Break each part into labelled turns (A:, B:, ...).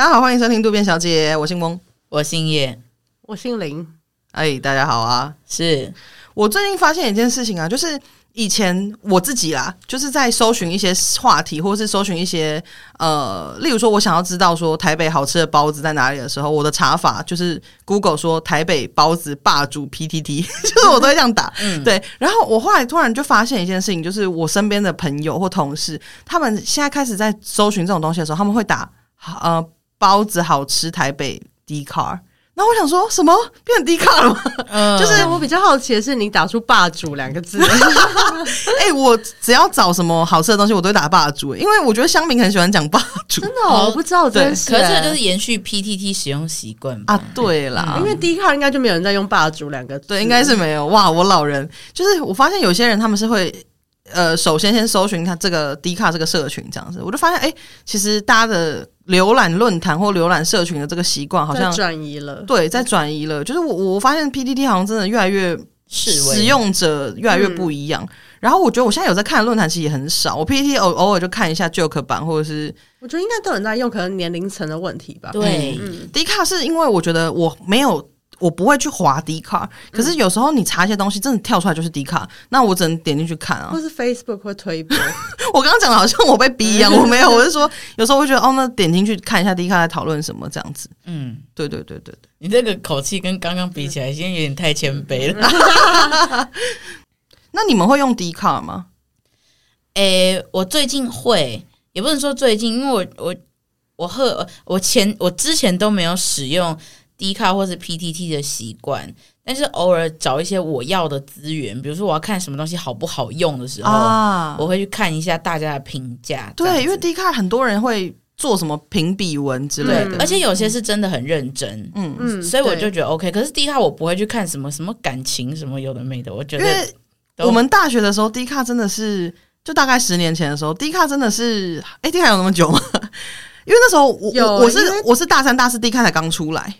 A: 大家好，欢迎收听渡边小姐，我姓翁，
B: 我姓叶，
C: 我姓林。
A: 哎，大家好啊！
B: 是
A: 我最近发现一件事情啊，就是以前我自己啦，就是在搜寻一些话题，或是搜寻一些呃，例如说，我想要知道说台北好吃的包子在哪里的时候，我的查法就是 Google 说台北包子霸主 PTT，就是我都会这样打。嗯，对。然后我后来突然就发现一件事情，就是我身边的朋友或同事，他们现在开始在搜寻这种东西的时候，他们会打呃包子好吃台北 Dcard。然后我想说什么变成 D 卡了吗？
C: 嗯、就是我比较好奇的是，你打出“霸主”两个字。
A: 哎、欸，我只要找什么好吃的东西，我都会打“霸主”，因为我觉得乡民很喜欢讲“霸主”。
C: 真的、哦，我不知道这是。
B: 可是这就是延续 PTT 使用习惯
A: 啊。对啦，
C: 嗯、因为 D 卡应该就没有人在用“霸主”两个字。
A: 对，应该是没有。哇，我老人就是我发现有些人他们是会呃，首先先搜寻他这个 D 卡这个社群这样子，我就发现哎、欸，其实大家的。浏览论坛或浏览社群的这个习惯好像
C: 转移了，
A: 对，在转移了。就是我我发现 P D T 好像真的越来越使用者越来越不一样。嗯、然后我觉得我现在有在看的论坛其实也很少，我 PPT 偶偶尔就看一下 Joke 版或者是，
C: 我觉得应该都有人在用，可能年龄层的问题吧。
B: 对，
A: 嗯，Dcard 是因为我觉得我没有。我不会去划 Dcard，可是有时候你查一些东西，真的跳出来就是 Dcard，那我只能点进去看啊。
C: 或是 Facebook 会推播。
A: 我刚刚讲的好像我被逼一样，我没有，我是说有时候会觉得哦，那点进去看一下 Dcard 在讨论什么这样子。嗯，对对对对对。
B: 你这个口气跟刚刚比起来，现在有点太谦卑了。
A: 那你们会用 Dcard 吗？
B: 诶、欸，我最近会，也不能说最近，因为我我我和我前我之前都没有使用。D 卡或是 PTT 的习惯，但是偶尔找一些我要的资源，比如说我要看什么东西好不好用的时候，啊、我会去看一下大家的评价。
A: 对，因为 D 卡很多人会做什么评比文之类的，
B: 而且有些是真的很认真。嗯嗯，所以我就觉得 OK。可是 D 卡我不会去看什么什么感情什么有的没的，我觉得。因为
A: 我们大学的时候，D 卡真的是就大概十年前的时候，D 卡真的是哎，D 卡有那么久吗？因为那时候我有我是我是大三大四，D 卡才刚出来。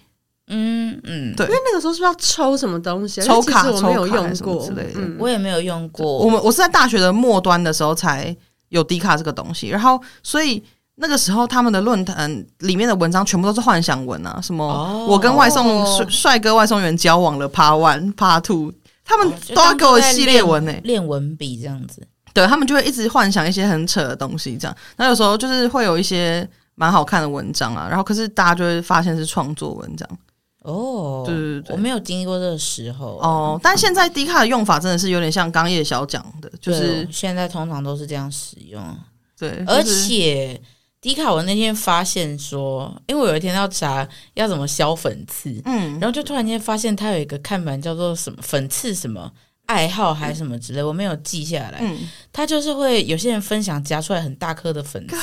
A: 嗯
B: 嗯，
A: 对，
C: 因为那个时候是不是要抽什么东西？
A: 抽卡，
C: 我没有用过
A: 之类的，
B: 嗯、我也没有用过。
A: 我们我是在大学的末端的时候才有 D 卡这个东西，然后所以那个时候他们的论坛里面的文章全部都是幻想文啊，什么我跟外送帅帅哥外送员交往了，Part One、Part Two，他们都要给我系列文诶，
B: 练文笔这样子。
A: 对，他们就会一直幻想一些很扯的东西，这样。那有时候就是会有一些蛮好看的文章啊，然后可是大家就会发现是创作文这样。
B: 哦，对对对，我没有经历过这个时候
A: 哦。但现在 D 卡的用法真的是有点像刚叶小讲的，就是
B: 现在通常都是这样使用。
A: 对，
B: 而且 D 卡我那天发现说，因为我有一天要查要怎么消粉刺，嗯，然后就突然间发现它有一个看板叫做什么粉刺什么爱好还是什么之类，我没有记下来。嗯，它就是会有些人分享夹出来很大颗的粉刺。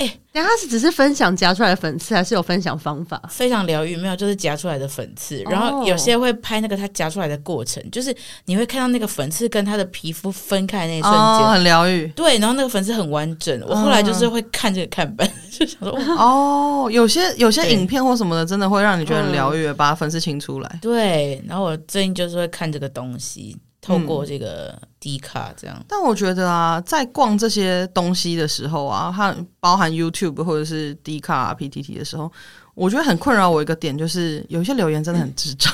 C: 哎，他是只是分享夹出来的粉刺，还是有分享方法？
B: 非常疗愈，没有就是夹出来的粉刺。然后有些会拍那个他夹出来的过程，哦、就是你会看到那个粉刺跟他的皮肤分开那一瞬间，
A: 哦、很疗愈。
B: 对，然后那个粉刺很完整。我后来就是会看这个看本，嗯、就想说
A: 哦，有些有些影片或什么的，真的会让你觉得很疗愈，嗯、把粉刺清出来。
B: 对，然后我最近就是会看这个东西。透过这个 D 卡这样，
A: 嗯，但我觉得啊，在逛这些东西的时候啊，它包含 YouTube 或者是 D 卡 PTT 的时候，我觉得很困扰我一个点，就是有些留言真的很智障。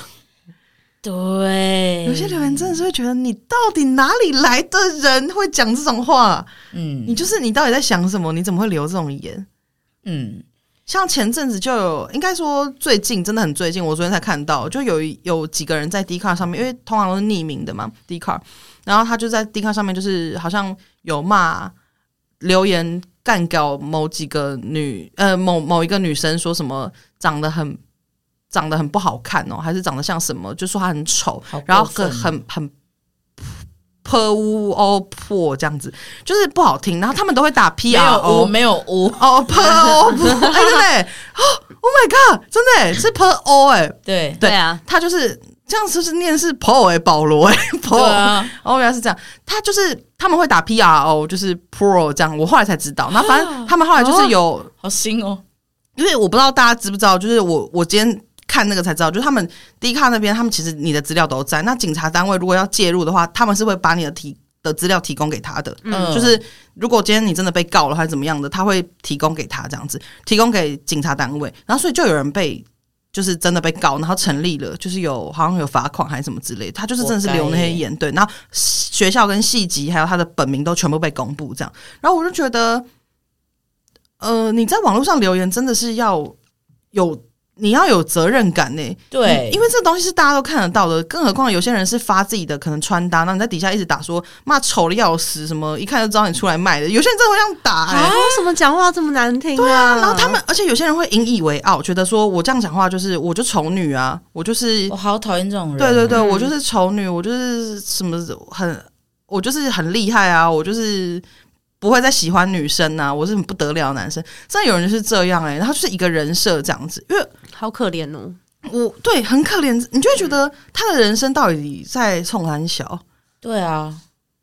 B: 对，
A: 有些留言真的是会觉得你到底哪里来的人会讲这种话？嗯，你就是你到底在想什么？你怎么会留这种言？嗯。像前阵子就有，应该说最近真的很最近，我昨天才看到，就有有几个人在 D 卡上面，因为通常都是匿名的嘛，D 卡，然后他就在 D 卡上面，就是好像有骂留言干掉某几个女呃某某一个女生，说什么长得很长得很不好看哦，还是长得像什么，就说她很丑，然后很很很。破屋哦破这样子就是不好听，然后他们都会打 P R O
B: 没有屋
A: 哦 p o 破 哎真的哦 Oh my god 真的是 p o 哎。
B: 对。
A: 对啊。他就是这样，是不是念是 Paul 哎保罗哎 Paul 哦原来是这样，他就是他们会打 P R O 就是 Pro 这样，我后来才知道，那反正他们后来就是有
B: 好新哦，
A: 因为我不知道大家知不知道，就是我我今天。看那个才知道，就是他们 D 卡那边，他们其实你的资料都在。那警察单位如果要介入的话，他们是会把你的提的资料提供给他的，
B: 嗯，
A: 就是如果今天你真的被告了还是怎么样的，他会提供给他这样子，提供给警察单位，然后所以就有人被就是真的被告，然后成立了，就是有好像有罚款还是什么之类，他就是真的是留那些言，对，然后学校跟系级还有他的本名都全部被公布这样，然后我就觉得，呃，你在网络上留言真的是要有。你要有责任感呢、欸，
B: 对，
A: 因为这东西是大家都看得到的，更何况有些人是发自己的可能穿搭，那你在底下一直打说骂丑的要死，什么一看就知道你出来卖的，有些人真的会这样打、欸，
C: 哎，为什么讲话这么难听啊？
A: 对啊，然后他们，而且有些人会引以为傲，觉得说我这样讲话就是我就丑女啊，我就是
B: 我好讨厌这种人，
A: 对对对，我就是丑女，我就是什么很，我就是很厉害啊，我就是。不会再喜欢女生呐、啊，我是很不得了的男生。真的有人就是这样哎、欸，然后就是一个人设这样子，因为
C: 好可怜哦。
A: 我对很可怜，你就会觉得他的人生到底在冲三小？
B: 对啊，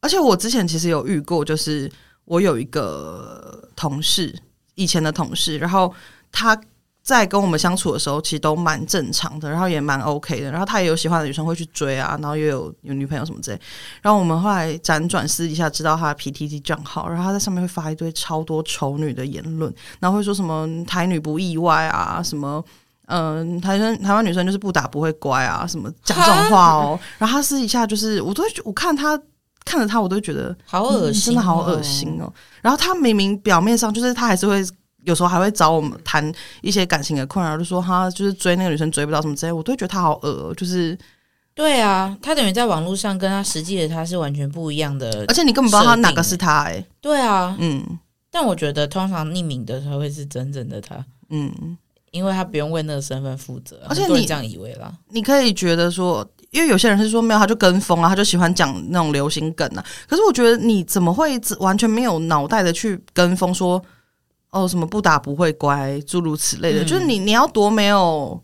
A: 而且我之前其实有遇过，就是我有一个同事，以前的同事，然后他。在跟我们相处的时候，其实都蛮正常的，然后也蛮 OK 的。然后他也有喜欢的女生会去追啊，然后也有有女朋友什么之类。然后我们后来辗转私底下知道他的 PTT 账号，然后他在上面会发一堆超多丑女的言论，然后会说什么台女不意外啊，什么嗯、呃、台生台湾女生就是不打不会乖啊，什么讲这种话哦。然后她私底下就是，我都会我看她看着她，我都会觉得
B: 好恶心、真的好恶心哦。然后她明明表面上就是她还是会。有时候还会找我们谈一些感情的困扰，就说他就是追那个女生追不到什么之类，我都会觉得他好恶，就是对啊，他等于在网络上跟他实际的他是完全不一样的，
A: 而且你根本不知道他哪个是他哎、欸，
B: 对啊，
A: 嗯，
B: 但我觉得通常匿名的才会是真正的他，
A: 嗯，
B: 因为他不用为那个身份负责，
A: 而且你
B: 这样以为啦，
A: 你可以觉得说，因为有些人是说没有，他就跟风啊，他就喜欢讲那种流行梗啊，可是我觉得你怎么会完全没有脑袋的去跟风说？哦，什么不打不会乖，诸如此类的，嗯、就是你你要多没有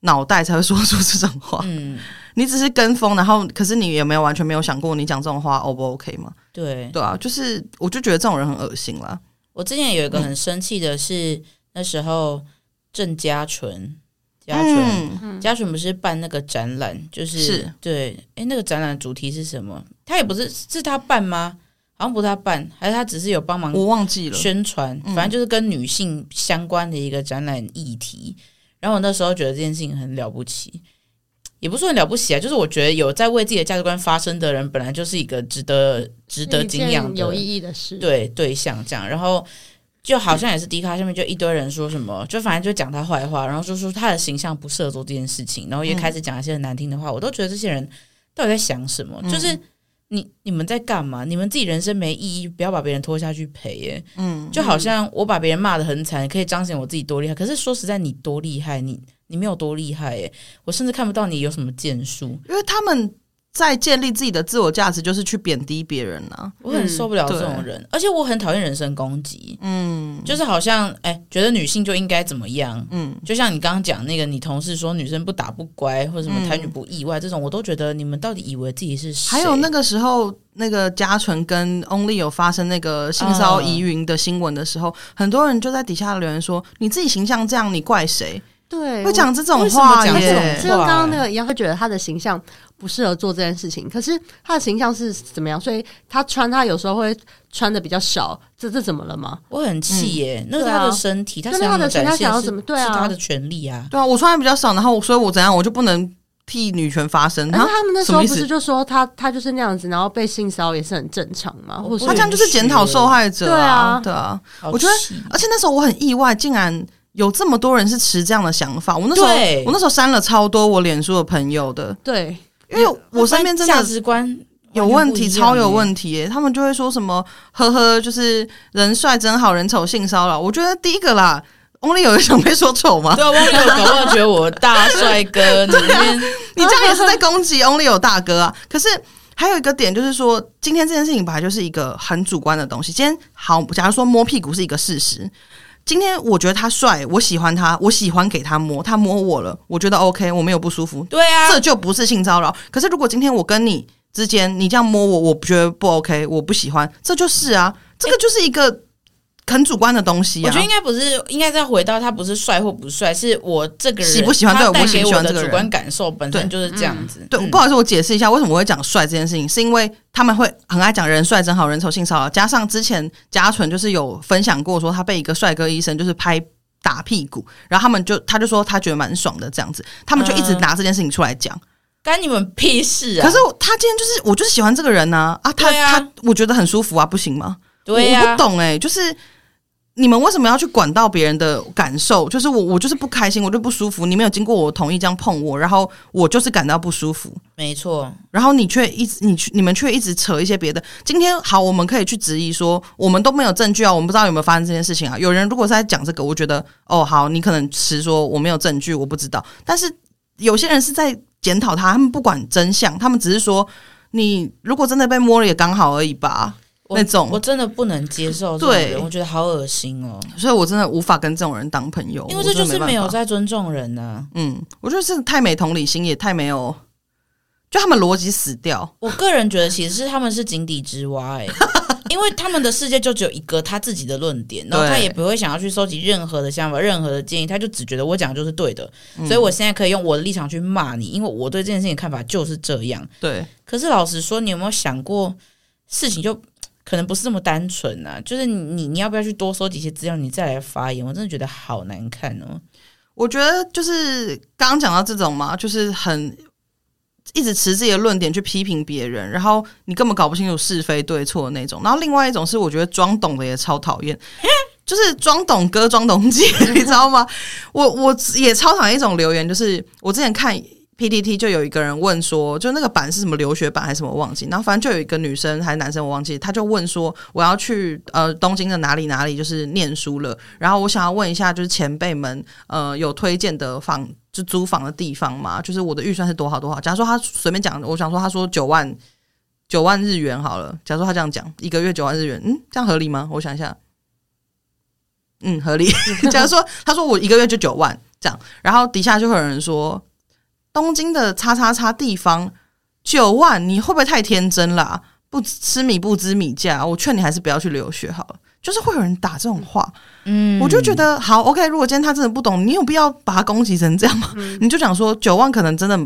A: 脑袋才会说出这种话。嗯，你只是跟风，然后可是你也没有完全没有想过，你讲这种话 O 不 OK 吗？
B: 对
A: 对啊，就是我就觉得这种人很恶心啦。
B: 我之前有一个很生气的是，嗯、那时候郑家纯，家纯，家纯不是办那个展览，就是，是对，哎，那个展览主题是什么？他也不是，是他办吗？好像不是他办，还是他只是有帮忙？
A: 我忘记了
B: 宣传，反正就是跟女性相关的一个展览议题。嗯、然后我那时候觉得这件事情很了不起，也不是说很了不起啊，就是我觉得有在为自己的价值观发声的人，本来就是一个值得值得敬仰的、
C: 有意义的事。
B: 对对象这样，然后就好像也是迪卡下面就一堆人说什么，就反正就讲他坏话，然后就说他的形象不适合做这件事情，然后也开始讲一些很难听的话。嗯、我都觉得这些人到底在想什么？就是。嗯你你们在干嘛？你们自己人生没意义，不要把别人拖下去赔耶。嗯，就好像我把别人骂的很惨，可以彰显我自己多厉害。可是说实在，你多厉害？你你没有多厉害耶。我甚至看不到你有什么建树，
A: 因为他们。在建立自己的自我价值，就是去贬低别人呢、啊。
B: 我很受不了这种人，嗯、而且我很讨厌人身攻击。嗯，就是好像哎、欸，觉得女性就应该怎么样？嗯，就像你刚刚讲那个，你同事说女生不打不乖，或者什么台女不意外，嗯、这种我都觉得你们到底以为自己是谁？
A: 还有那个时候，那个嘉纯跟 Only 有发生那个性骚疑云的新闻的时候，嗯、很多人就在底下留言说：“你自己形象这样，你怪谁？”
C: 对，
A: 会讲这种话
C: 耶，就跟刚刚那个一样，会觉得他的形象不适合做这件事情。可是他的形象是怎么样？所以他穿他有时候会穿的比较少，这这怎么了吗？
B: 我很气耶，那是他的身体，他他的
C: 他想要怎么？对啊，
B: 是他的权利啊。
A: 对啊，我穿的比较少，然后所以我怎样，我就不能替女权发声。
C: 然后他们那时候不是就说他他就是那样子，然后被性骚扰也是很正常嘛？或者
A: 他这样就是检讨受害者？对啊，对啊。我觉得，而且那时候我很意外，竟然。有这么多人是持这样的想法，我那时候对我那时候删了超多我脸书的朋友的，
C: 对，
A: 因为我身边真的
B: 价值观
A: 有问题，超有问题耶，他们就会说什么呵呵，就是人帅真好人丑性骚扰。我觉得第一个啦，Only 有人想被说丑吗？
B: 对，Only 有搞不好觉得我大帅哥，对啊，
A: 你这样也是在攻击 Only 有大哥啊。可是还有一个点就是说，今天这件事情本来就是一个很主观的东西。今天好，假如说摸屁股是一个事实。今天我觉得他帅，我喜欢他，我喜欢给他摸，他摸我了，我觉得 OK，我没有不舒服。
B: 对啊，
A: 这就不是性骚扰。可是如果今天我跟你之间，你这样摸我，我觉得不 OK，我不喜欢，这就是啊，这个就是一个很主观的东西、啊。
B: 我觉得应该不是，应该再回到他不是帅或不帅，是我这个人
A: 喜不喜欢，对，我不喜欢这个人。
B: 主观感受本身就是这样子。
A: 对，不好意思，我解释一下为什么我会讲帅这件事情，是因为他们会很爱讲人帅真好人丑性骚扰，加上之前嘉纯就是有分享过说他被一个帅哥医生就是拍打屁股，然后他们就他就说他觉得蛮爽的这样子，他们就一直拿这件事情出来讲。嗯
B: 干你们屁事啊！
A: 可是他今天就是我就是喜欢这个人呢啊，啊他啊他我觉得很舒服啊，不行吗？
B: 对呀、啊，
A: 我不懂哎、欸，就是你们为什么要去管到别人的感受？就是我我就是不开心，我就不舒服，你没有经过我同意这样碰我，然后我就是感到不舒服，
B: 没错。
A: 然后你却一直你去你们却一直扯一些别的。今天好，我们可以去质疑说，我们都没有证据啊，我们不知道有没有发生这件事情啊。有人如果是在讲这个，我觉得哦好，你可能持说我没有证据，我不知道。但是有些人是在。检讨他，他们不管真相，他们只是说，你如果真的被摸了也刚好而已吧。那种
B: 我真的不能接受，对，我觉得好恶心哦，
A: 所以我真的无法跟这种人当朋友，
B: 因为这就是没有在尊重人呢、啊。
A: 嗯，我觉得是太没同理心，也太没有，就他们逻辑死掉。
B: 我个人觉得，其实是他们是井底之蛙、欸，哎。因为他们的世界就只有一个他自己的论点，然后他也不会想要去收集任何的想法、任何的建议，他就只觉得我讲的就是对的，所以我现在可以用我的立场去骂你，因为我对这件事情的看法就是这样。
A: 对，
B: 可是老实说，你有没有想过，事情就可能不是这么单纯啊？就是你你要不要去多收几些资料，你再来发言？我真的觉得好难看哦。
A: 我觉得就是刚刚讲到这种嘛，就是很。一直持自己的论点去批评别人，然后你根本搞不清楚是非对错的那种。然后另外一种是，我觉得装懂的也超讨厌，就是装懂哥装懂姐，你知道吗？我我也超讨厌一种留言，就是我之前看。PTT 就有一个人问说，就那个版是什么留学版还是什么我忘记，然后反正就有一个女生还是男生我忘记，他就问说我要去呃东京的哪里哪里就是念书了，然后我想要问一下就是前辈们呃有推荐的房就租房的地方吗？就是我的预算是多少多少？假如说他随便讲，我想说他说九万九万日元好了，假如说他这样讲一个月九万日元，嗯，这样合理吗？我想一下，嗯，合理。假如说他说我一个月就九万这样，然后底下就会有人说。东京的叉叉叉地方九万，你会不会太天真了啊？不吃米不知米价，我劝你还是不要去留学好了。就是会有人打这种话，嗯，我就觉得好 OK。如果今天他真的不懂，你有必要把他攻击成这样吗？嗯、你就讲说九万可能真的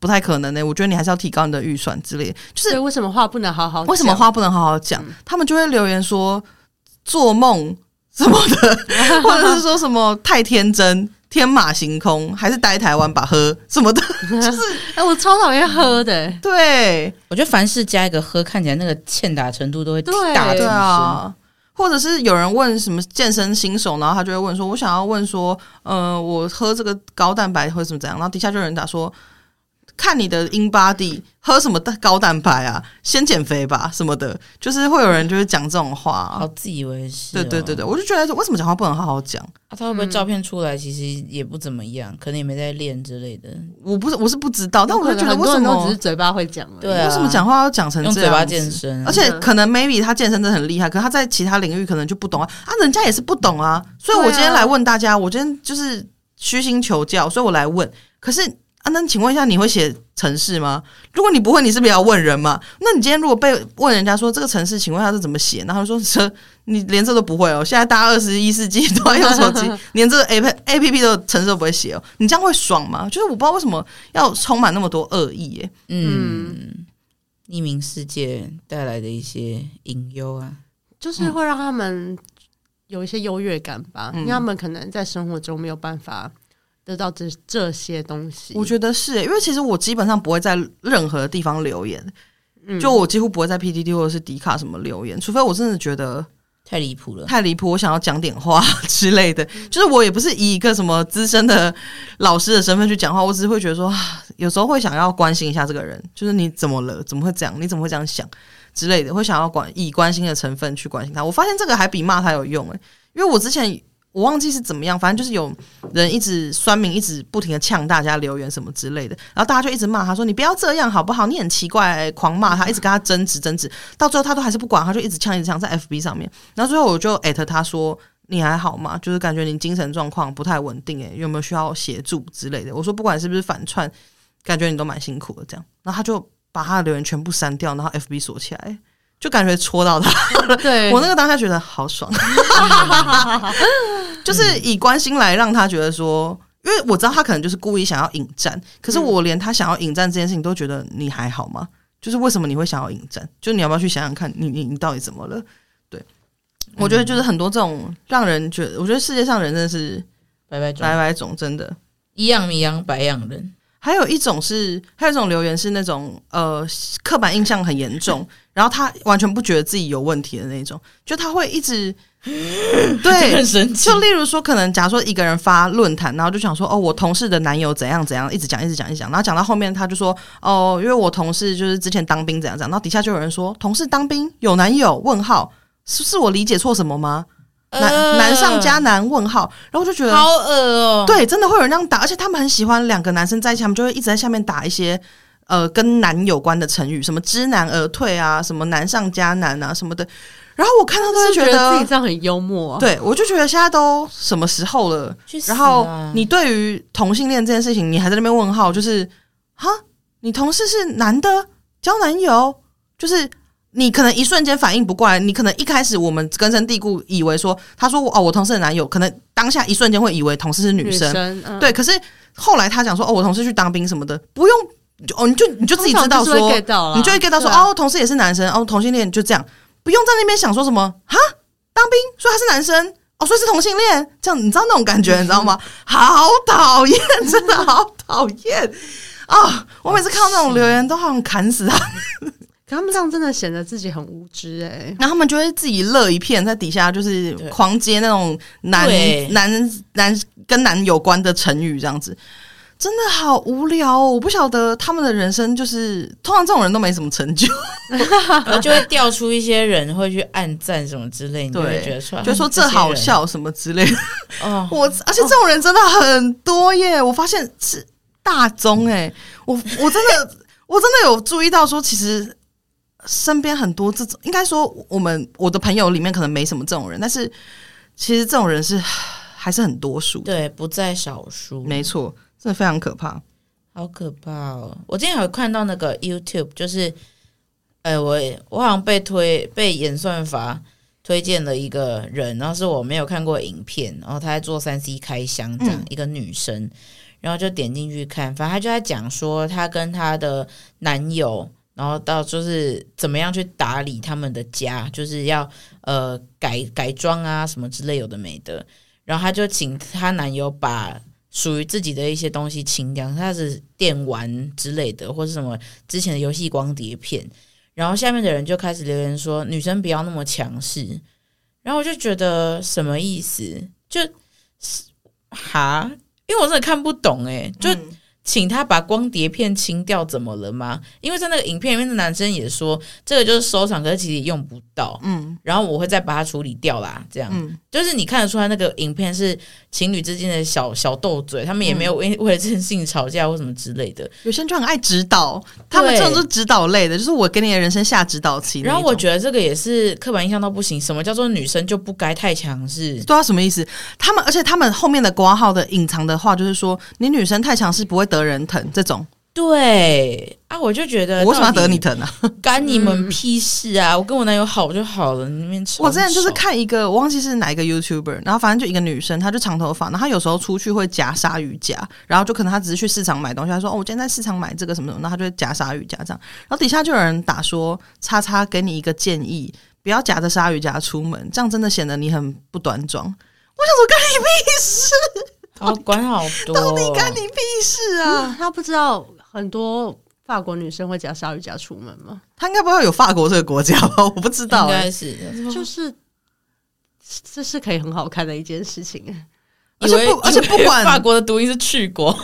A: 不太可能呢、欸。我觉得你还是要提高你的预算之类的。就是
C: 为什么话不能好好讲？
A: 为什么话不能好好讲？嗯、他们就会留言说做梦什么的，或者是说什么太天真。天马行空，还是待台湾吧？喝什么的，就是
C: 哎，我超讨厌喝的。
A: 对，
B: 我觉得凡事加一个喝，看起来那个欠打程度都会大。
A: 对啊，或者是有人问什么健身新手，然后他就会问说：“我想要问说，呃，我喝这个高蛋白会怎么怎样？”然后底下就有人打说。看你的 InBody 喝什么高蛋白啊？先减肥吧，什么的，就是会有人就是讲这种话，啊，
B: 好自以为是，哦。
A: 对对对对，我就觉得为什么讲话不能好好讲？啊，
B: 他会不会照片出来其实也不怎么样，嗯、可能也没在练之类的。
A: 我不是我是不知道，但我就觉得为什么
C: 只是嘴巴会讲？
B: 对啊，
A: 为什么讲话要讲成这样？
B: 用嘴巴健身，
A: 而且可能 maybe 他健身真的很厉害，可是他在其他领域可能就不懂啊。啊，人家也是不懂啊，所以我今天来问大家，我今天就是虚心求教，所以我来问。可是。啊，那请问一下，你会写城市吗？如果你不会，你是不是要问人嘛？那你今天如果被问人家说这个城市，请问他是怎么写？然后说这你连这都不会哦。现在大家二十一世纪都在用手机，连这个 A P A P P 的城市都不会写哦。你这样会爽吗？就是我不知道为什么要充满那么多恶意耶。
B: 嗯，匿名世界带来的一些隐忧啊，
C: 就是会让他们有一些优越感吧，嗯、因为他们可能在生活中没有办法。得到这这些东西，
A: 我觉得是，因为其实我基本上不会在任何地方留言，嗯、就我几乎不会在 PDD 或者是迪卡什么留言，除非我真的觉得
B: 太离谱了，
A: 太离谱，我想要讲点话 之类的。就是我也不是以一个什么资深的老师的身份去讲话，我只是会觉得说，有时候会想要关心一下这个人，就是你怎么了？怎么会这样？你怎么会这样想之类的？会想要关以关心的成分去关心他。我发现这个还比骂他有用诶、欸，因为我之前。我忘记是怎么样，反正就是有人一直酸民，一直不停的呛大家留言什么之类的，然后大家就一直骂他说：“你不要这样好不好？你很奇怪、欸，狂骂他，一直跟他争执争执，到最后他都还是不管，他就一直呛一直呛在 FB 上面。然后最后我就艾特他说：你还好吗？就是感觉你精神状况不太稳定、欸，诶，有没有需要协助之类的？我说不管是不是反串，感觉你都蛮辛苦的这样。然后他就把他的留言全部删掉，然后 FB 锁起来。就感觉戳到他。对 我那个当下觉得好爽，就是以关心来让他觉得说，因为我知道他可能就是故意想要引战，可是我连他想要引战这件事情都觉得你还好吗？就是为什么你会想要引战？就你要不要去想想看你，你你你到底怎么了？对，我觉得就是很多这种让人觉得，我觉得世界上人真的是
B: 百百种，
A: 百百种，真的，
B: 一样米养百样人。
A: 还有一种是，还有一种留言是那种呃刻板印象很严重，然后他完全不觉得自己有问题的那种，就他会一直 对，就例如说，可能假如说一个人发论坛，然后就想说哦，我同事的男友怎样怎样，一直讲一直讲一直讲，然后讲到后面他就说哦，因为我同事就是之前当兵怎样怎样，然后底下就有人说同事当兵有男友？问号，是是我理解错什么吗？难难上加难？问号，然后我就觉得
B: 好恶哦。
A: 对，真的会有人这样打，而且他们很喜欢两个男生在一起，他们就会一直在下面打一些呃跟男有关的成语，什么知难而退啊，什么难上加难啊什么的。然后我看到都是觉得，
C: 觉得自己这样很幽默啊。
A: 对，我就觉得现在都什么时候了？然后你对于同性恋这件事情，你还在那边问号，就是哈，你同事是男的交男友，就是。你可能一瞬间反应不过来，你可能一开始我们根深蒂固以为说，他说哦，我同事的男友，可能当下一瞬间会以为同事是女生，女生嗯、对。可是后来他讲说哦，我同事去当兵什么的，不用哦，你就你就自己知道说，你就会 get 到说哦，同事也是男生哦，同性恋就这样，不用在那边想说什么哈，当兵说他是男生哦，所以是同性恋，这样你知道那种感觉，你知道吗？好讨厌，真的好讨厌啊！我每次看到那种留言都好想砍死他。
C: 可他们这样真的显得自己很无知哎、欸，
A: 然后他们就会自己乐一片，在底下就是狂接那种男男男跟男有关的成语，这样子真的好无聊哦。我不晓得他们的人生就是，通常这种人都没什么成就，
B: 就会调出一些人会去暗赞什么之类，你就会觉得出来，
A: 就说这好笑什么之类的。哦，我而且这种人真的很多耶，我发现是大宗哎，我我真的我真的有注意到说，其实。身边很多这种，应该说我们我的朋友里面可能没什么这种人，但是其实这种人是 还是很多数，
B: 对，不在少数，
A: 没错，真的非常可怕，
B: 好可怕哦！我今天有看到那个 YouTube，就是，哎、欸，我我好像被推被演算法推荐了一个人，然后是我没有看过影片，然后他在做三 C 开箱，这样、嗯、一个女生，然后就点进去看，反正他就在讲说她跟她的男友。然后到就是怎么样去打理他们的家，就是要呃改改装啊什么之类有的没的。然后她就请她男友把属于自己的一些东西清掉，他是电玩之类的，或是什么之前的游戏光碟片。然后下面的人就开始留言说：“女生不要那么强势。”然后我就觉得什么意思？就是哈，因为我真的看不懂诶、就。请他把光碟片清掉，怎么了吗？因为在那个影片里面的男生也说，这个就是收藏，可是其实也用不到。嗯，然后我会再把它处理掉啦。这样，嗯，就是你看得出来那个影片是情侣之间的小小斗嘴，他们也没有为 为了这件事情吵架或什么之类的。
A: 有些人就很爱指导，他们这种是指导类的，就是我给你的人生下指导棋。
B: 然后我觉得这个也是刻板印象到不行。什么叫做女生就不该太强势？
A: 对啊，什么意思？他们而且他们后面的挂号的隐藏的话就是说，你女生太强势不会。得人疼这种，
B: 对啊，我就觉得
A: 我为什么要得你疼啊？
B: 干你们屁事啊！嗯、我跟我男友好就好了，你那边吵。
A: 我之前就是看一个，我忘记是哪一个 YouTuber，然后反正就一个女生，她就长头发，然后她有时候出去会夹鲨鱼夹，然后就可能她只是去市场买东西，她说哦，我今天在市场买这个什么什么，然后她就会夹鲨鱼夹这样，然后底下就有人打说，叉叉给你一个建议，不要夹着鲨鱼夹出门，这样真的显得你很不端庄。我想说干你屁事。
B: 哦，管好多，
A: 到底干你屁事啊！
C: 他不知道很多法国女生会夹鲨鱼夹出门吗？
A: 她应该不会有法国这个国家吧？我不知道，
B: 应该是，
C: 就是这是可以很好看的一件事情。
A: 而且不，而且不管
B: 法国的读音是去国，
A: 而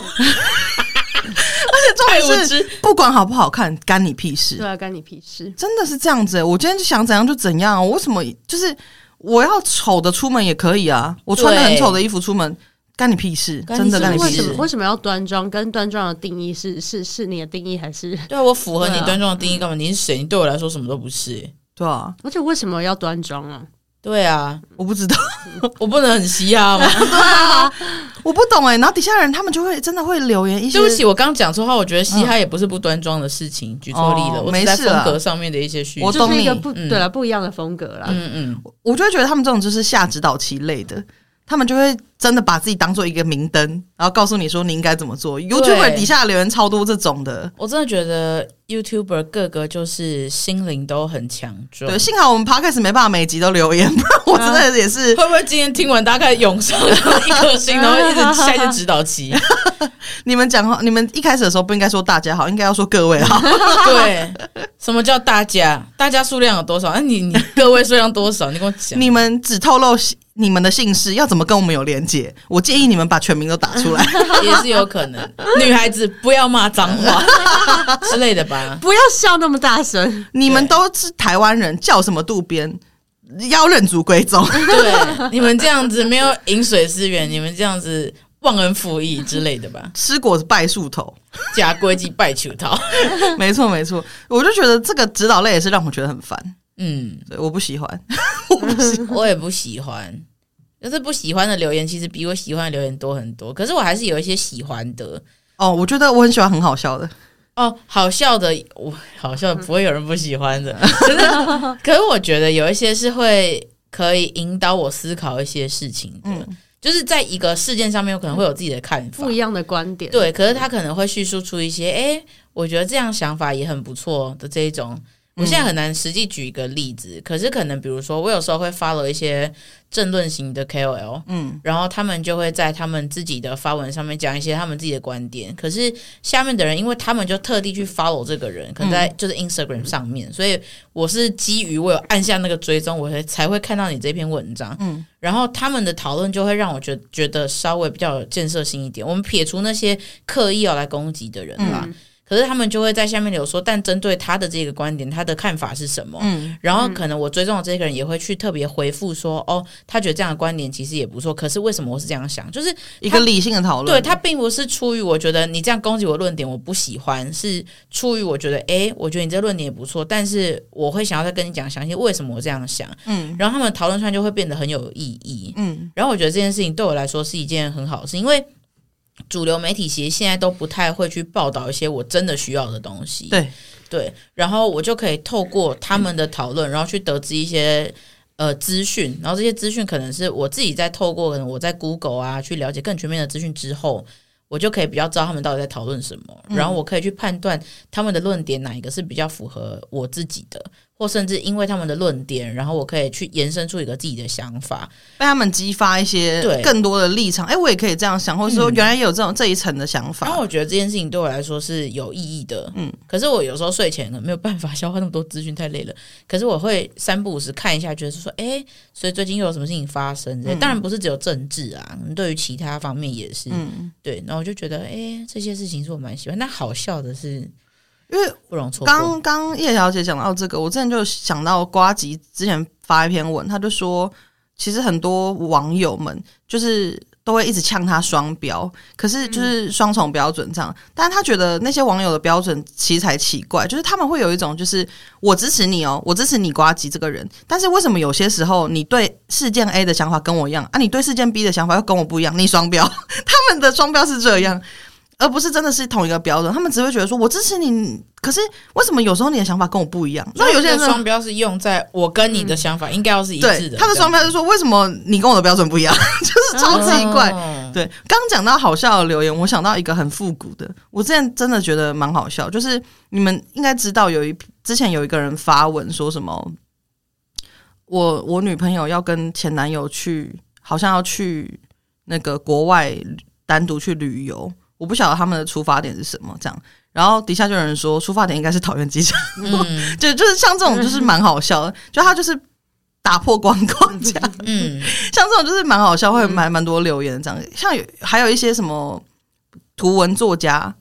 A: 且重点是不管好不好看，干你屁事！
C: 对啊，干你屁事！
A: 真的是这样子。我今天就想怎样就怎样。我为什么就是我要丑的出门也可以啊？我穿的很丑的衣服出门。干你屁事！真的干你屁事！
C: 为什么为什么要端庄？跟端庄的定义是是是你的定义还是？
B: 对我符合你端庄的定义干嘛？你是谁？你对我来说什么都不是。
A: 对啊，
C: 而且为什么要端庄啊？
B: 对啊，
A: 我不知道，
B: 我不能很嘻哈吗？
A: 对啊，我不懂哎。然后底下人他们就会真的会留言一些。
B: 对不起，我刚讲错话。我觉得嘻哈也不是不端庄的事情，举错例了。
A: 哦、
B: 我是在风格上面的一些需求，
C: 我懂你。不，对了，不一样的风格啦。
B: 嗯嗯，
A: 我就会觉得他们这种就是下指导棋类的。他们就会真的把自己当做一个明灯，然后告诉你说你应该怎么做。YouTuber 底下留言超多这种的，
B: 我真的觉得 YouTuber 各个就是心灵都很强壮。
A: 对，幸好我们 Podcast 没办法每集都留言，不然我真的也是、
B: 啊、会不会今天听完大概涌上一颗心，然后一直下一些指导棋。
A: 你们讲话，你们一开始的时候不应该说大家好，应该要说各位好。
B: 对，什么叫大家？大家数量有多少？那、啊、你你各位数量多少？你跟我讲。
A: 你们只透露。你们的姓氏要怎么跟我们有连结？我建议你们把全名都打出来，
B: 也是有可能。女孩子不要骂脏话 之类的吧，
C: 不要笑那么大声。
A: 你们都是台湾人，叫什么渡边？要认祖归宗。
B: 对，你们这样子没有饮水思源，你们这样子忘恩负义之类的吧？
A: 吃果子拜树头，
B: 假规矩拜球桃。
A: 没错没错，我就觉得这个指导类也是让我觉得很烦。
B: 嗯，
A: 对，我不喜欢，
B: 我不喜欢，我也不喜欢。就是不喜欢的留言，其实比我喜欢的留言多很多。可是我还是有一些喜欢的
A: 哦。我觉得我很喜欢很好笑的
B: 哦，好笑的，我好笑的不会有人不喜欢的。可是，可是我觉得有一些是会可以引导我思考一些事情的。嗯，就是在一个事件上面，我可能会有自己的看法，
C: 不一样的观点。
B: 对，可是他可能会叙述出一些，哎，我觉得这样想法也很不错的这一种。我现在很难实际举一个例子，嗯、可是可能比如说，我有时候会 follow 一些政论型的 KOL，嗯，然后他们就会在他们自己的发文上面讲一些他们自己的观点，可是下面的人，因为他们就特地去 follow 这个人，可能在就是 Instagram 上面，嗯、所以我是基于我有按下那个追踪，我才才会看到你这篇文章，嗯，然后他们的讨论就会让我觉得觉得稍微比较有建设性一点。我们撇除那些刻意要来攻击的人啦。嗯可是他们就会在下面有说，但针对他的这个观点，他的看法是什么？嗯，然后可能我追踪的这个人也会去特别回复说，哦，他觉得这样的观点其实也不错。可是为什么我是这样想？就是
A: 一个理性的讨论。
B: 对，他并不是出于我觉得你这样攻击我论点我不喜欢，是出于我觉得，哎，我觉得你这论点也不错，但是我会想要再跟你讲详细为什么我这样想。嗯，然后他们讨论出来就会变得很有意义。嗯，然后我觉得这件事情对我来说是一件很好的事，因为。主流媒体其实现在都不太会去报道一些我真的需要的东西，
A: 对。
B: 对，然后我就可以透过他们的讨论，然后去得知一些呃资讯，然后这些资讯可能是我自己在透过可能我在 Google 啊去了解更全面的资讯之后，我就可以比较知道他们到底在讨论什么，然后我可以去判断他们的论点哪一个是比较符合我自己的。或甚至因为他们的论点，然后我可以去延伸出一个自己的想法，
A: 被他们激发一些更多的立场。哎，我也可以这样想，或者说原来有这种这一层的想法。
B: 然后我觉得这件事情对我来说是有意义的。嗯，可是我有时候睡前呢没有办法 消化那么多资讯，太累了。可是我会三不五时看一下，觉得说，哎，所以最近又有什么事情发生？嗯，当然不是只有政治啊，对于其他方面也是。嗯，对。然后我就觉得，哎，这些事情是我蛮喜欢。那好笑的是。
A: 因为刚刚叶小姐讲到这个，我之前就想到瓜吉之前发一篇文，他就说，其实很多网友们就是都会一直呛他双标，可是就是双重标准这样。但是他觉得那些网友的标准其实才奇怪，就是他们会有一种就是我支持你哦，我支持你瓜吉这个人，但是为什么有些时候你对事件 A 的想法跟我一样啊，你对事件 B 的想法又跟我不一样，你双标？他们的双标是这样。而不是真的是同一个标准，他们只会觉得说，我支持你，可是为什么有时候你的想法跟我不一样？那有些人
B: 双标是用在我跟你的想法应该要是一致的，
A: 他的双标是说，为什么你跟我的标准不一样？就是超奇怪。对，刚讲到好笑的留言，我想到一个很复古的，我之前真的觉得蛮好笑，就是你们应该知道，有一之前有一个人发文说什么，我我女朋友要跟前男友去，好像要去那个国外单独去旅游。我不晓得他们的出发点是什么，这样，然后底下就有人说出发点应该是讨厌机场，嗯、就就是像这种就是蛮好笑的，就他就是打破光框这样，嗯，像这种就是蛮好笑，会蛮蛮多留言这样，像有还有一些什么图文作家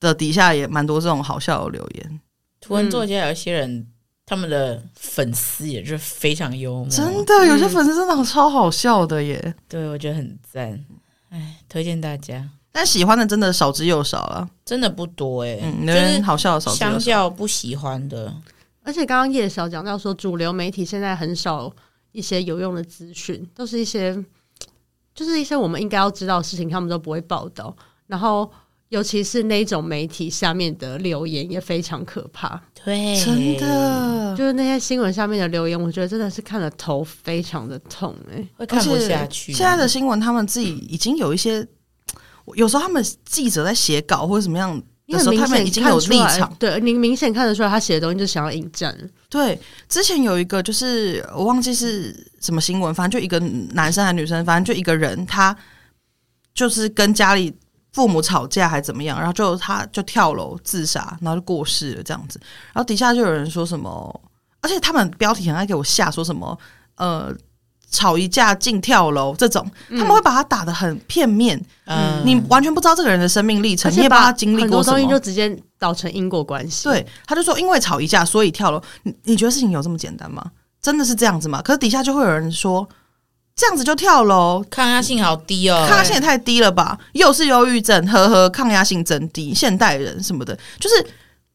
A: 的底下也蛮多这种好笑的留言，
B: 图文作家有一些人他们的粉丝也是非常幽默，
A: 真的有些粉丝真的超好笑的耶，
B: 对我觉得很赞，哎，推荐大家。
A: 但喜欢的真的少之又少了，
B: 真的不多哎、欸。
A: 嗯，就是好笑的少之又少，
B: 相较不喜欢的。
C: 而且刚刚叶小讲到说，主流媒体现在很少一些有用的资讯，都是一些就是一些我们应该要知道的事情，他们都不会报道。然后，尤其是那种媒体下面的留言也非常可怕。
B: 对，
A: 真的，
C: 就是那些新闻下面的留言，我觉得真的是看了头非常的痛哎、欸，
B: 会看不下去。
A: 现在的新闻，他们自己已经有一些，有时候他们记者在写稿或者什么样。有时候他们已经有立场，
C: 对，你明显看得出来，他写的东西就想要引战。
A: 对，之前有一个就是我忘记是什么新闻，反正就一个男生还是女生，反正就一个人，他就是跟家里父母吵架还怎么样，然后就他就跳楼自杀，然后就过世了这样子。然后底下就有人说什么，而且他们标题很爱给我下说什么，呃。吵一架竟跳楼，这种他们会把他打的很片面，嗯，你完全不知道这个人的生命历程，你也不知道他经历过什
C: 么，东西就直接导成因果关系。
A: 对，他就说因为吵一架所以跳楼，你你觉得事情有这么简单吗？真的是这样子吗？可是底下就会有人说这样子就跳楼，
B: 抗压性好低哦，
A: 抗压性也太低了吧？又是忧郁症，呵呵，抗压性真低，现代人什么的，就是。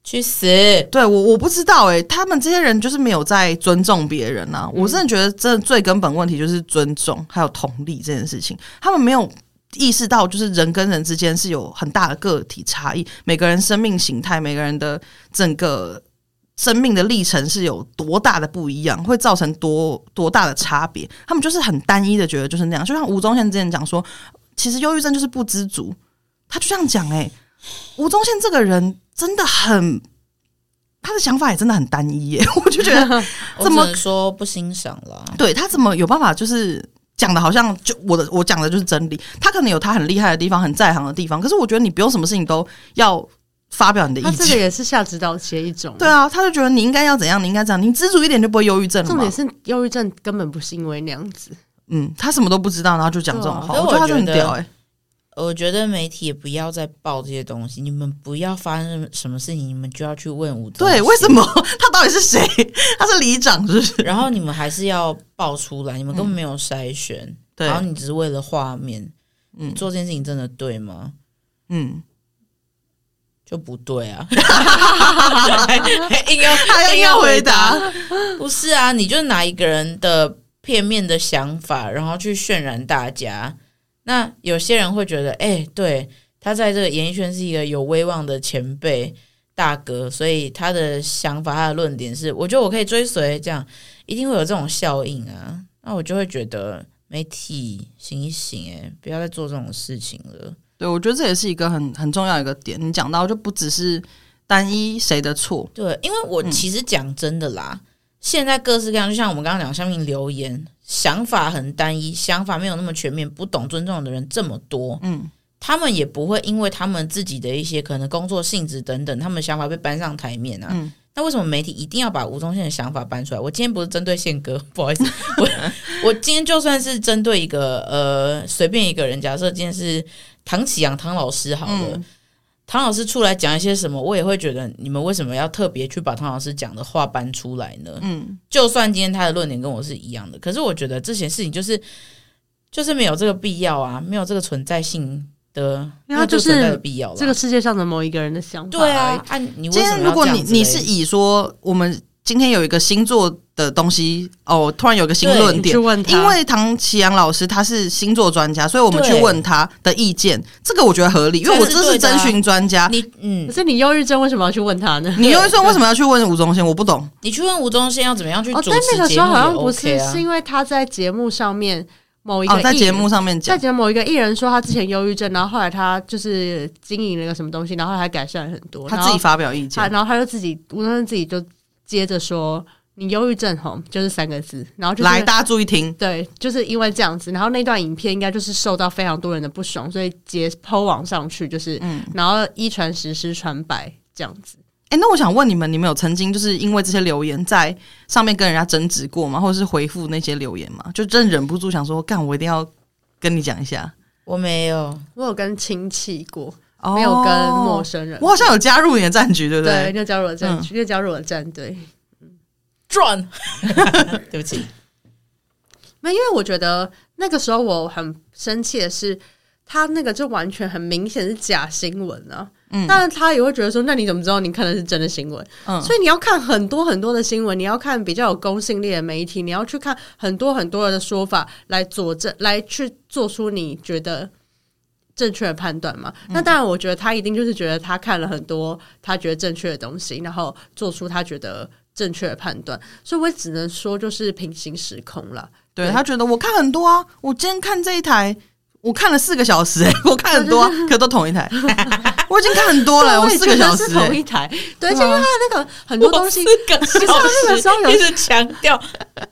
B: 去死！
A: 对我我不知道哎、欸，他们这些人就是没有在尊重别人呐、啊。嗯、我真的觉得，这最根本问题就是尊重还有同理这件事情。他们没有意识到，就是人跟人之间是有很大的个体差异，每个人生命形态、每个人的整个生命的历程是有多大的不一样，会造成多多大的差别。他们就是很单一的觉得就是那样。就像吴宗宪之前讲说，其实忧郁症就是不知足，他就这样讲哎、欸。吴宗宪这个人。真的很，他的想法也真的很单一耶，我就觉得 怎么
B: 说不欣赏了？
A: 对，他怎么有办法就是讲的好像就我的我讲的就是真理？他可能有他很厉害的地方，很在行的地方，可是我觉得你不用什么事情都要发表你的意见，
C: 这个也是下指导棋一种。
A: 对啊，他就觉得你应该要怎样，你应该这样，你知足一点就不会忧郁症了。重点
C: 是忧郁症根本不是因为那样子，
A: 嗯，他什么都不知道，然后就讲这种话，我觉得他就很屌哎。
B: 我觉得媒体也不要再报这些东西，你们不要发生什么事情，你们就要去问吴。
A: 对，为什么 他到底是谁？他是里长，是不是？
B: 然后你们还是要报出来，你们根本没有筛选，嗯、然后你只是为了画面，嗯，做这件事情真的对吗？嗯，就不对啊！硬要他硬要回答，不是啊？你就拿一个人的片面的想法，然后去渲染大家。那有些人会觉得，哎、欸，对，他在这个演艺圈是一个有威望的前辈大哥，所以他的想法、他的论点是，我觉得我可以追随，这样一定会有这种效应啊。那我就会觉得媒体醒一醒，哎，不要再做这种事情了。
A: 对，我觉得这也是一个很很重要的一个点。你讲到就不只是单一谁的错，
B: 对，因为我其实讲真的啦，嗯、现在各式各样，就像我们刚刚讲下面留言。想法很单一，想法没有那么全面，不懂尊重的人这么多，嗯，他们也不会因为他们自己的一些可能工作性质等等，他们的想法被搬上台面啊。嗯，那为什么媒体一定要把吴宗宪的想法搬出来？我今天不是针对宪哥，不好意思，我我今天就算是针对一个呃随便一个人，假设今天是唐启阳唐老师好了。嗯唐老师出来讲一些什么，我也会觉得你们为什么要特别去把唐老师讲的话搬出来呢？嗯，就算今天他的论点跟我是一样的，可是我觉得这些事情就是就是没有这个必要啊，没有这个存在性的，因为就是必要
C: 了。这个世界上的某一个人的想法，
B: 对啊，啊你为什么要这样子？
A: 如果你你是以说我们。今天有一个星座的东西哦，突然有个新论点，因为唐启阳老师他是星座专家，所以我们去问他的意见，这个我觉得合理，因为我这是征询专家。
C: 你嗯，可是你忧郁症为什么要去问他呢？
A: 你忧郁症为什么要去问吴宗宪？我不懂。
B: 你去问吴宗宪要怎么样去？
C: 哦，但那个时候好像不是，啊、是因为他在节目上面某一个、
A: 哦、在节目上面讲，
C: 在节目某一个艺人说他之前忧郁症，然后后来他就是经营了一个什么东西，然后还改善了很多。
A: 他自己发表意见，
C: 然后他就自己吴宗宪自己就接着说。你忧郁症吼，就是三个字，然后就
A: 来大家注意听，
C: 对，就是因为这样子，然后那段影片应该就是受到非常多人的不爽，所以截 PO 网上去，就是，嗯，然后一传十，十传百这样子。
A: 哎、欸，那我想问你们，你们有曾经就是因为这些留言在上面跟人家争执过吗？或者是回复那些留言吗？就真忍不住想说，干，我一定要跟你讲一下。
B: 我没有，
C: 我有跟亲戚过，哦、没有跟陌生人。
A: 我好像有加入你的战局，对不对？
C: 对，就加入了战局，就、嗯、加入了战队。
B: 转，对不起，
C: 那，因为我觉得那个时候我很生气的是，他那个就完全很明显是假新闻啊，嗯，但是他也会觉得说，那你怎么知道你看的是真的新闻？嗯，所以你要看很多很多的新闻，你要看比较有公信力的媒体，你要去看很多很多的说法来佐证，来去做出你觉得正确的判断嘛。嗯，那当然，我觉得他一定就是觉得他看了很多他觉得正确的东西，然后做出他觉得正确的判断。所以我只能说，就是平行时空了。
A: 对，对他觉得我看很多啊，我今天看这一台。我看了四个小时，欸，我看很多，可都同一台。我已经看很多了，我四个小时，
C: 同一台。对，而且因为他那个很多东西，其实那个时候有
B: 一直强调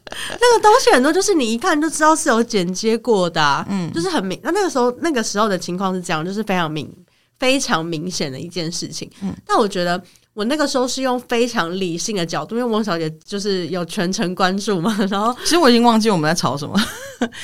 C: 那个东西很多，就是你一看就知道是有剪接过的，啊，嗯，就是很明。那那个时候那个时候的情况是这样，就是非常明，非常明显的一件事情。嗯，但我觉得。我那个时候是用非常理性的角度，因为翁小姐就是有全程关注嘛。然后，
A: 其实我已经忘记我们在吵什么，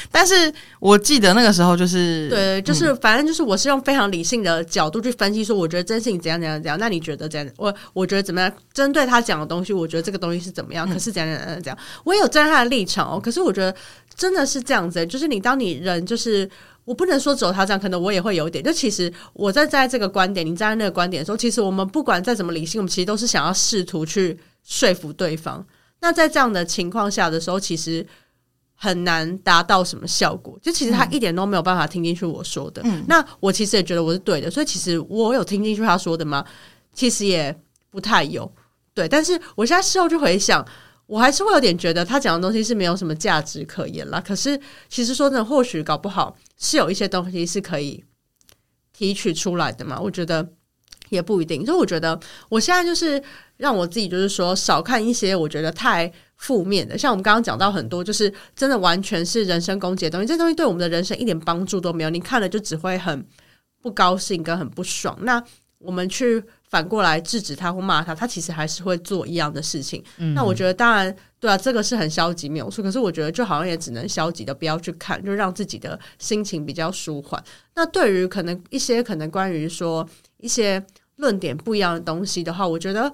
A: 但是我记得那个时候就是
C: 对，就是反正就是我是用非常理性的角度去分析，说我觉得这件事情怎样怎样怎样。那你觉得怎样？我我觉得怎么样？针对他讲的东西，我觉得这个东西是怎么样？可是怎样怎样怎样？我也有站在他的立场哦。可是我觉得真的是这样子，就是你当你人就是。我不能说只有他这样，可能我也会有一点。就其实我在在这个观点，你站在那个观点的时候，其实我们不管再怎么理性，我们其实都是想要试图去说服对方。那在这样的情况下的时候，其实很难达到什么效果。就其实他一点都没有办法听进去我说的。嗯。那我其实也觉得我是对的，所以其实我有听进去他说的吗？其实也不太有。对，但是我现在事后就回想。我还是会有点觉得他讲的东西是没有什么价值可言啦。可是其实说真的，或许搞不好是有一些东西是可以提取出来的嘛。我觉得也不一定。所以我觉得我现在就是让我自己就是说少看一些我觉得太负面的，像我们刚刚讲到很多，就是真的完全是人身攻击的东西。这东西对我们的人生一点帮助都没有，你看了就只会很不高兴跟很不爽。那我们去。反过来制止他或骂他，他其实还是会做一样的事情。嗯、那我觉得，当然，对啊，这个是很消极没有错。可是我觉得，就好像也只能消极的不要去看，就让自己的心情比较舒缓。那对于可能一些可能关于说一些论点不一样的东西的话，我觉得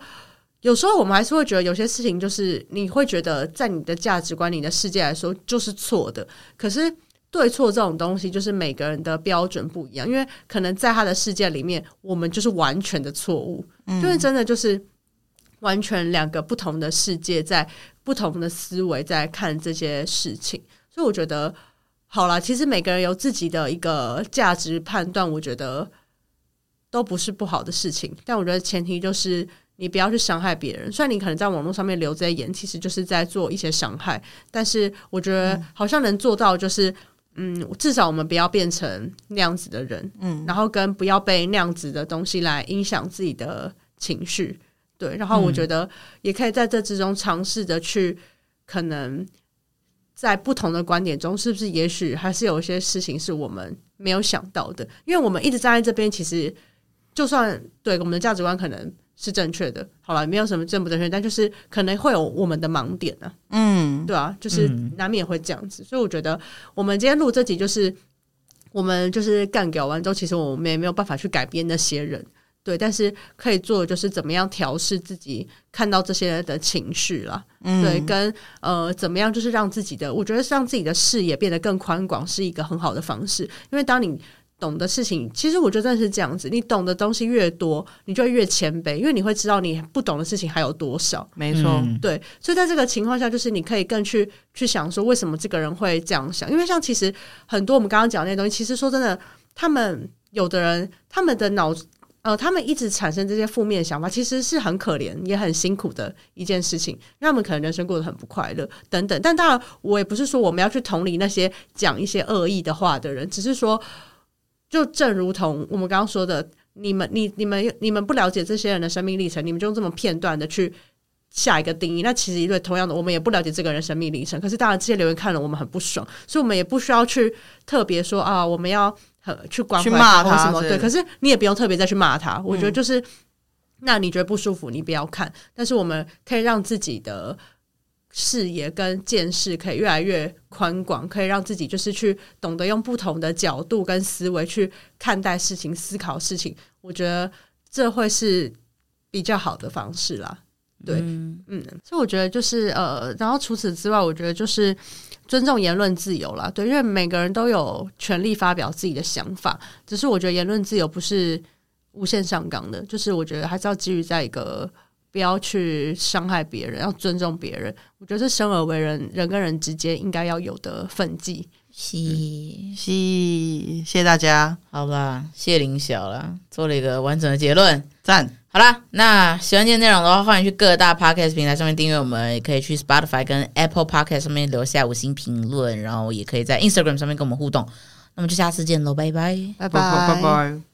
C: 有时候我们还是会觉得有些事情就是你会觉得在你的价值观、你的世界来说就是错的。可是。对错这种东西，就是每个人的标准不一样，因为可能在他的世界里面，我们就是完全的错误，嗯，就是真的就是完全两个不同的世界，在不同的思维在看这些事情，所以我觉得好啦，其实每个人有自己的一个价值判断，我觉得都不是不好的事情，但我觉得前提就是你不要去伤害别人。虽然你可能在网络上面留这些言，其实就是在做一些伤害，但是我觉得好像能做到就是。嗯，至少我们不要变成那样子的人，嗯，然后跟不要被那样子的东西来影响自己的情绪，对。然后我觉得也可以在这之中尝试着去，可能在不同的观点中，是不是也许还是有一些事情是我们没有想到的，因为我们一直站在这边，其实就算对我们的价值观可能。是正确的，好了，没有什么正不正确，但就是可能会有我们的盲点呢、啊。嗯，对啊，就是难免会这样子，嗯、所以我觉得我们今天录这集，就是我们就是干掉完之后，其实我们也没有办法去改变那些人，对，但是可以做的就是怎么样调试自己看到这些人的情绪啦，嗯、对，跟呃怎么样就是让自己的，我觉得让自己的视野变得更宽广是一个很好的方式，因为当你。懂的事情，其实我觉得真的是这样子。你懂的东西越多，你就会越谦卑，因为你会知道你不懂的事情还有多少。
A: 没错，
C: 对。所以在这个情况下，就是你可以更去去想说，为什么这个人会这样想？因为像其实很多我们刚刚讲那些东西，其实说真的，他们有的人他们的脑呃，他们一直产生这些负面想法，其实是很可怜也很辛苦的一件事情，让他们可能人生过得很不快乐等等。但当然，我也不是说我们要去同理那些讲一些恶意的话的人，只是说。就正如同我们刚刚说的，你们、你、你们、你们不了解这些人的生命历程，你们就用这么片段的去下一个定义。那其实一对同样的，我们也不了解这个人生命历程。可是当然，这些留言看了我们很不爽，所以我们也不需要去特别说啊，我们要很去关怀他或什么。对，可是你也不用特别再去骂他。我觉得就是，嗯、那你觉得不舒服，你不要看。但是我们可以让自己的。视野跟见识可以越来越宽广，可以让自己就是去懂得用不同的角度跟思维去看待事情、思考事情。我觉得这会是比较好的方式啦。对，嗯，嗯，所以我觉得就是呃，然后除此之外，我觉得就是尊重言论自由啦。对，因为每个人都有权利发表自己的想法，只是我觉得言论自由不是无限上纲的。就是我觉得还是要基于在一个不要去伤害别人，要尊重别人。我觉得是生而为人，人跟人之间应该要有的分际。
B: 是
A: 是，谢谢大家，
B: 好吧，谢林晓啦，做了一个完整的结论，
A: 赞。
B: 好啦，那喜欢今天内容的话，欢迎去各大 podcast 平台上面订阅我们，也可以去 Spotify 跟 Apple Podcast 上面留下五星评论，然后也可以在 Instagram 上面跟我们互动。那么就下次见喽，拜拜，
C: 拜拜，拜拜。